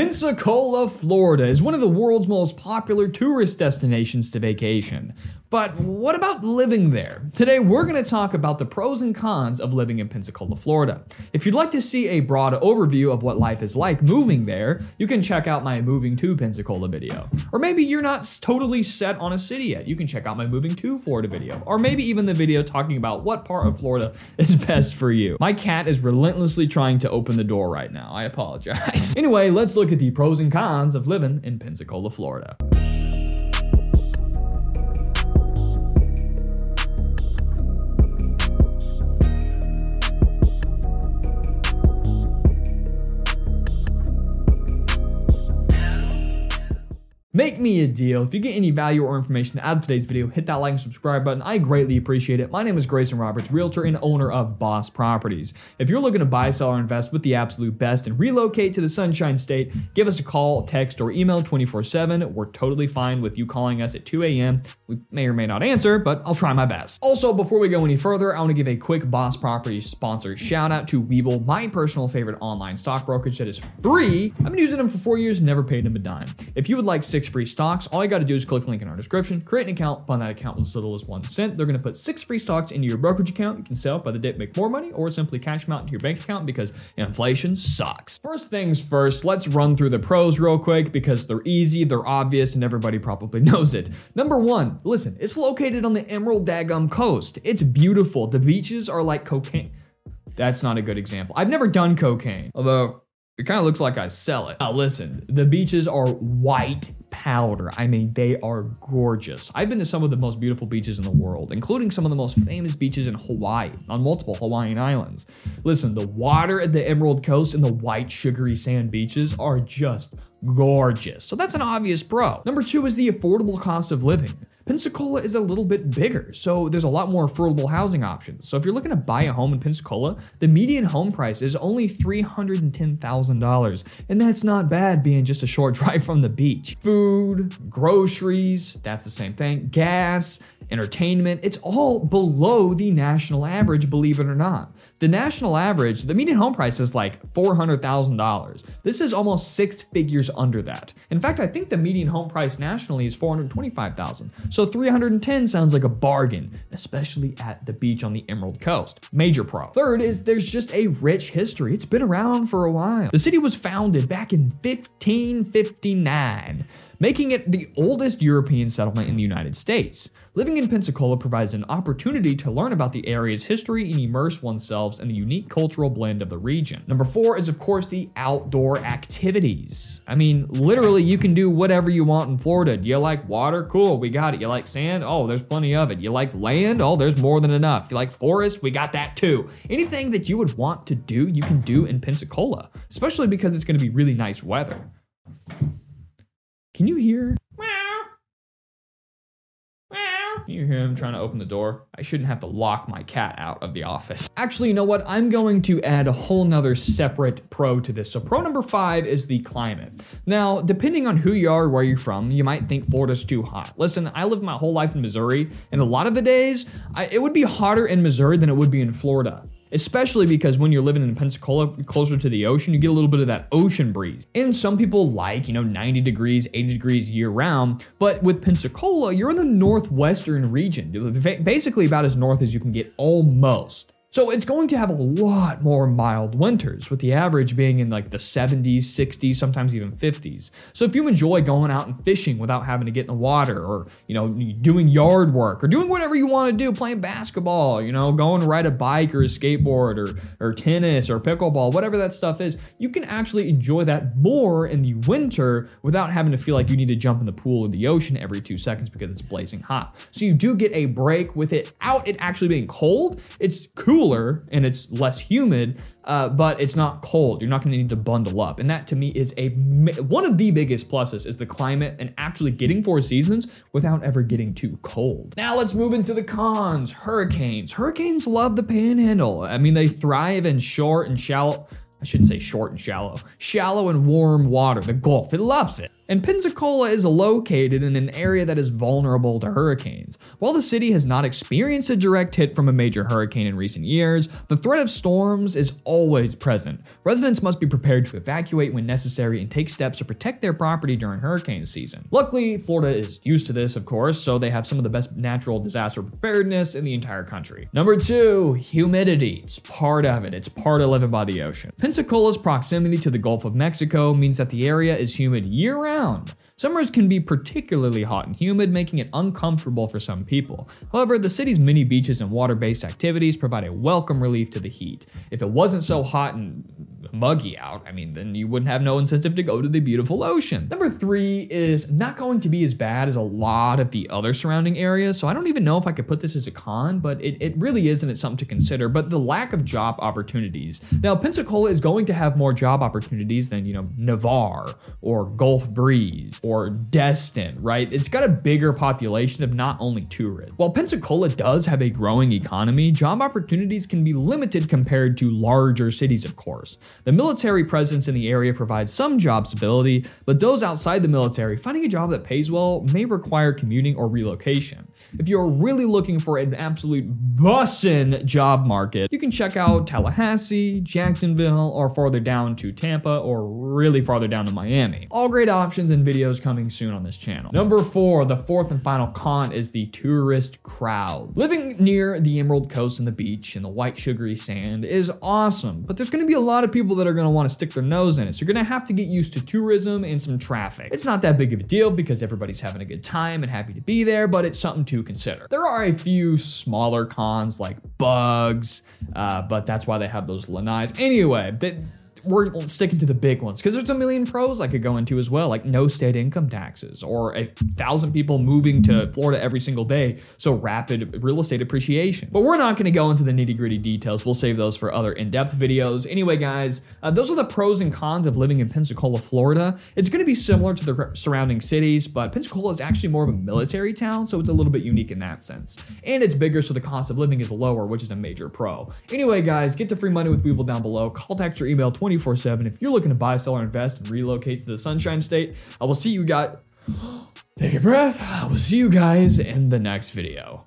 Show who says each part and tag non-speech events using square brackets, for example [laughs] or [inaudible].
Speaker 1: Pensacola, Florida is one of the world's most popular tourist destinations to vacation. But what about living there? Today we're going to talk about the pros and cons of living in Pensacola, Florida. If you'd like to see a broad overview of what life is like moving there, you can check out my Moving to Pensacola video. Or maybe you're not totally set on a city yet. You can check out my Moving to Florida video. Or maybe even the video talking about what part of Florida [laughs] is best for you. My cat is relentlessly trying to open the door right now. I apologize. [laughs] anyway, let's look at the pros and cons of living in Pensacola, Florida. Make me a deal. If you get any value or information out of today's video, hit that like and subscribe button. I greatly appreciate it. My name is Greyson Roberts, realtor and owner of Boss Properties. If you're looking to buy, sell, or invest with the absolute best and relocate to the Sunshine State, give us a call, text, or email 24 7. We're totally fine with you calling us at 2 a.m. We may or may not answer, but I'll try my best. Also, before we go any further, I want to give a quick Boss Properties sponsor shout out to Webull, my personal favorite online stock brokerage that is free. I've been using them for four years, never paid them a dime. If you would like six free stocks. All you got to do is click the link in our description, create an account, fund that account with as little as one cent. They're going to put six free stocks into your brokerage account. You can sell it by the dip, make more money, or simply cash them out into your bank account because inflation sucks. First things first, let's run through the pros real quick because they're easy, they're obvious, and everybody probably [laughs] knows it. Number one, listen, it's located on the Emerald Dagum Coast. It's beautiful. The beaches are like cocaine. That's not a good example. I've never done cocaine, although it kind of looks like I sell it. Now, listen, the beaches are white powder. I mean, they are gorgeous. I've been to some of the most beautiful beaches in the world, including some of the most famous beaches in Hawaii, on multiple Hawaiian islands. Listen, the water at the Emerald Coast and the white, sugary sand beaches are just gorgeous. So that's an obvious pro. Number two is the affordable cost of living. Pensacola is a little bit bigger, so there's a lot more affordable housing options. So if you're looking to buy a home in Pensacola, the median home price is only $310,000, and that's not bad being just a short [laughs] drive from the beach. Food, groceries, that's the same thing, gas, entertainment, it's all below the national average, believe it or not. The national average, the median home price is like $400,000. This is almost six figures under that. In fact, I think the median home price nationally is 425,000. So 310 sounds like a bargain, especially at the beach on the Emerald Coast. Major pro. Third is there's just a rich history. It's been around for a while. The city was founded back in 1559 making it the oldest European settlement in the United States. Living in Pensacola provides an opportunity to learn about the area's history and immerse oneself in the unique cultural blend of the region. Number four is, of course, the outdoor activities. I mean, literally, you can do whatever you want in Florida. You like water? Cool, we got it. You like sand? Oh, there's plenty of it. You like land? Oh, there's more than enough. You like forest? We got that too. Anything that you would want to do, you can do in Pensacola, especially because it's going to be really nice weather. Can you hear? Wow. Wow. Can you hear him trying to open the door? I shouldn't have to lock my cat out of the office. Actually, you know what? I'm going to add a whole nother separate pro to this. So pro number five is the climate. Now, depending on who you are, where you're from, you might think Florida's too hot. Listen, I lived my whole life in Missouri, and a lot of the days, I, it would be hotter in Missouri than it would be in Florida especially because when you're living in Pensacola, closer to the ocean, you get a little bit of that ocean breeze. And some people like, you know, 90 degrees, 80 degrees year round, but with Pensacola, you're in the northwestern region, basically about as north as you can get almost. So it's going to have a lot more mild winters, with the average being in like the 70s, 60s, sometimes even 50s. So if you enjoy going out and fishing without having to get in the water, or you know, doing yard work, or doing whatever you want to do, playing basketball, you know, going to ride a bike or a skateboard, or or tennis or pickleball, whatever that stuff is, you can actually enjoy that more in the winter without having to feel like you need to jump in the pool or the ocean every two seconds because it's blazing hot. So you do get a break with it out it actually being cold. It's cool cooler and it's less humid, uh, but it's not cold. You're not going to need to bundle up, and that to me is a one of the biggest pluses is the climate and actually getting four seasons without ever getting too cold. Now let's move into the cons. Hurricanes. Hurricanes love the Panhandle. I mean, they thrive in short and shallow. I shouldn't say short and shallow. Shallow and warm water. The Gulf. It loves it. And Pensacola is located in an area that is vulnerable to hurricanes. While the city has not experienced a direct hit from a major hurricane in recent years, the threat of storms is always present. Residents must be prepared to evacuate when necessary and take steps to protect their property during hurricane season. Luckily, Florida is used to this, of course, so they have some of the best natural disaster preparedness in the entire country. Number two, humidity. It's part of it. It's part of living by the ocean. Pensacola's proximity to the Gulf of Mexico means that the area is humid year round. Summers can be particularly hot and humid, making it uncomfortable for some people. However, the city's many beaches and water based activities provide a welcome relief to the heat. If it wasn't so hot and muggy out, I mean, then you wouldn't have no incentive to go to the beautiful ocean. Number three is not going to be as bad as a lot of the other surrounding areas, so I don't even know if I could put this as a con, but it, it really is and it's something to consider. But the lack of job opportunities. Now, Pensacola is going to have more job opportunities than, you know, Navarre or Gulf Breeze or Destin, right? It's got a bigger population of not only tourists. While Pensacola does have a growing economy, job opportunities can be limited compared to larger cities, of course. The military presence in the area provides some job stability, but those outside the military, finding a job that pays well may require commuting or relocation. If you're really looking for an absolute bussin' job market, you can check out Tallahassee, Jacksonville, or farther down to Tampa, or really farther down to Miami. All great options and videos coming soon on this channel. Number four, the fourth and final con is the tourist crowd. Living near the Emerald Coast and the beach and the white sugary sand is awesome, but there's gonna be a lot of people that are gonna wanna stick their nose in it. So you're gonna have to get used to tourism and some traffic. It's not that big of a deal because everybody's having a good time and happy to be there, but it's something to consider. There are a few smaller cons like bugs, uh, but that's why they have those lanais. Anyway, they, we're sticking to the big ones because there's a million pros I could go into as well, like no state income taxes or a thousand people moving to Florida every single day, so rapid real estate appreciation. But we're not going to go into the nitty gritty details. We'll save those for other in depth videos. Anyway, guys, uh, those are the pros and cons of living in Pensacola, Florida. It's going to be similar to the surrounding cities, but Pensacola is actually more of a military town, so it's a little bit unique in that sense. And it's bigger, so the cost of living is lower, which is a major pro. Anyway, guys, get the free money with Webull down below. Call, text, or email 20 24 7. If you're looking to buy, sell, or invest and relocate to the Sunshine State, I will see you guys. [gasps] Take a breath. I will see you guys in the next video.